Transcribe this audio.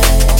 yeah.